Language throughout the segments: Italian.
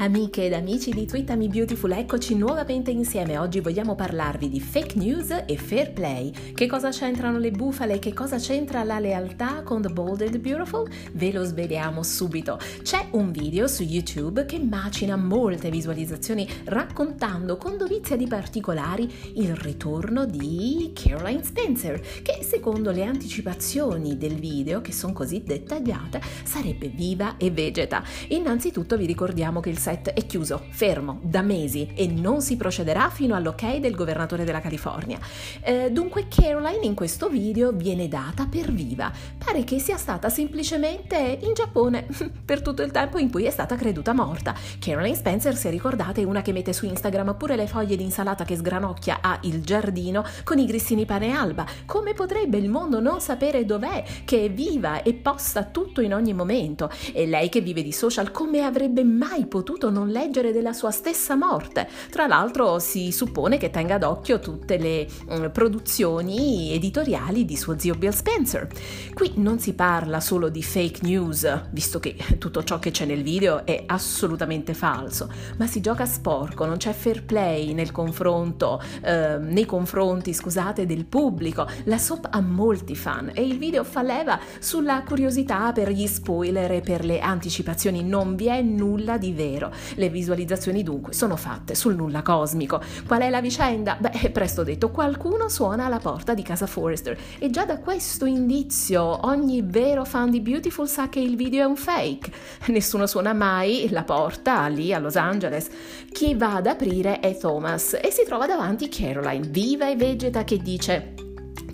Amiche ed amici di Twittami Beautiful, eccoci nuovamente insieme. Oggi vogliamo parlarvi di fake news e fair play. Che cosa c'entrano le bufale? Che cosa c'entra la lealtà con The Bold and the Beautiful? Ve lo sveliamo subito. C'è un video su YouTube che macina molte visualizzazioni raccontando con dovizia di particolari il ritorno di Caroline Spencer, che secondo le anticipazioni del video, che sono così dettagliate, sarebbe viva e vegeta. Innanzitutto vi ricordiamo che il set è chiuso, fermo, da mesi e non si procederà fino all'ok del governatore della California. Eh, dunque Caroline in questo video viene data per viva. Pare che sia stata semplicemente in Giappone per tutto il tempo in cui è stata creduta morta. Caroline Spencer, se ricordate, è una che mette su Instagram pure le foglie di insalata che sgranocchia a il giardino con i grissini pane alba. Come potrebbe il mondo non sapere dov'è, che è viva e posta tutto in ogni momento? E lei che vive di social, come avrebbe mai potuto potuto non leggere della sua stessa morte. Tra l'altro si suppone che tenga d'occhio tutte le mm, produzioni editoriali di suo zio Bill Spencer. Qui non si parla solo di fake news, visto che tutto ciò che c'è nel video è assolutamente falso, ma si gioca sporco, non c'è fair play nel confronto, eh, nei confronti, scusate, del pubblico. La soap ha molti fan e il video fa leva sulla curiosità per gli spoiler e per le anticipazioni. Non vi è nulla di vero. Le visualizzazioni dunque sono fatte sul nulla cosmico. Qual è la vicenda? Beh, è presto detto, qualcuno suona alla porta di casa Forrester e già da questo indizio ogni vero fan di Beautiful sa che il video è un fake. Nessuno suona mai la porta lì a Los Angeles. Chi va ad aprire è Thomas e si trova davanti Caroline, viva e vegeta, che dice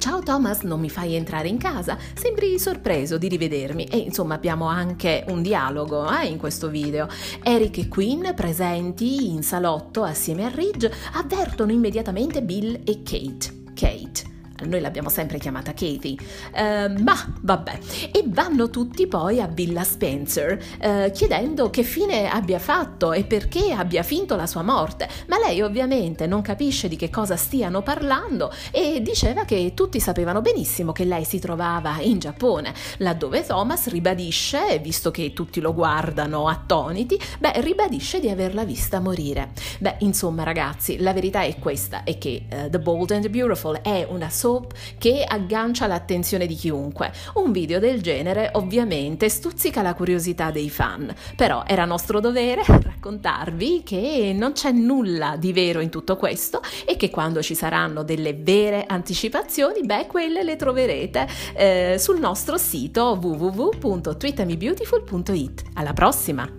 Ciao Thomas, non mi fai entrare in casa? Sembri sorpreso di rivedermi e insomma abbiamo anche un dialogo eh, in questo video. Eric e Quinn, presenti in salotto assieme a Ridge, avvertono immediatamente Bill e Kate. Kate noi l'abbiamo sempre chiamata Katie, uh, ma vabbè, e vanno tutti poi a Villa Spencer uh, chiedendo che fine abbia fatto e perché abbia finto la sua morte, ma lei ovviamente non capisce di che cosa stiano parlando e diceva che tutti sapevano benissimo che lei si trovava in Giappone, laddove Thomas ribadisce, visto che tutti lo guardano attoniti, beh, ribadisce di averla vista morire. Beh, insomma ragazzi, la verità è questa, è che uh, The Bold and the Beautiful è una soap soap che aggancia l'attenzione di chiunque. Un video del genere ovviamente stuzzica la curiosità dei fan, però era nostro dovere raccontarvi che non c'è nulla di vero in tutto questo e che quando ci saranno delle vere anticipazioni, beh, quelle le troverete eh, sul nostro sito www.twitamibeautiful.it. Alla prossima!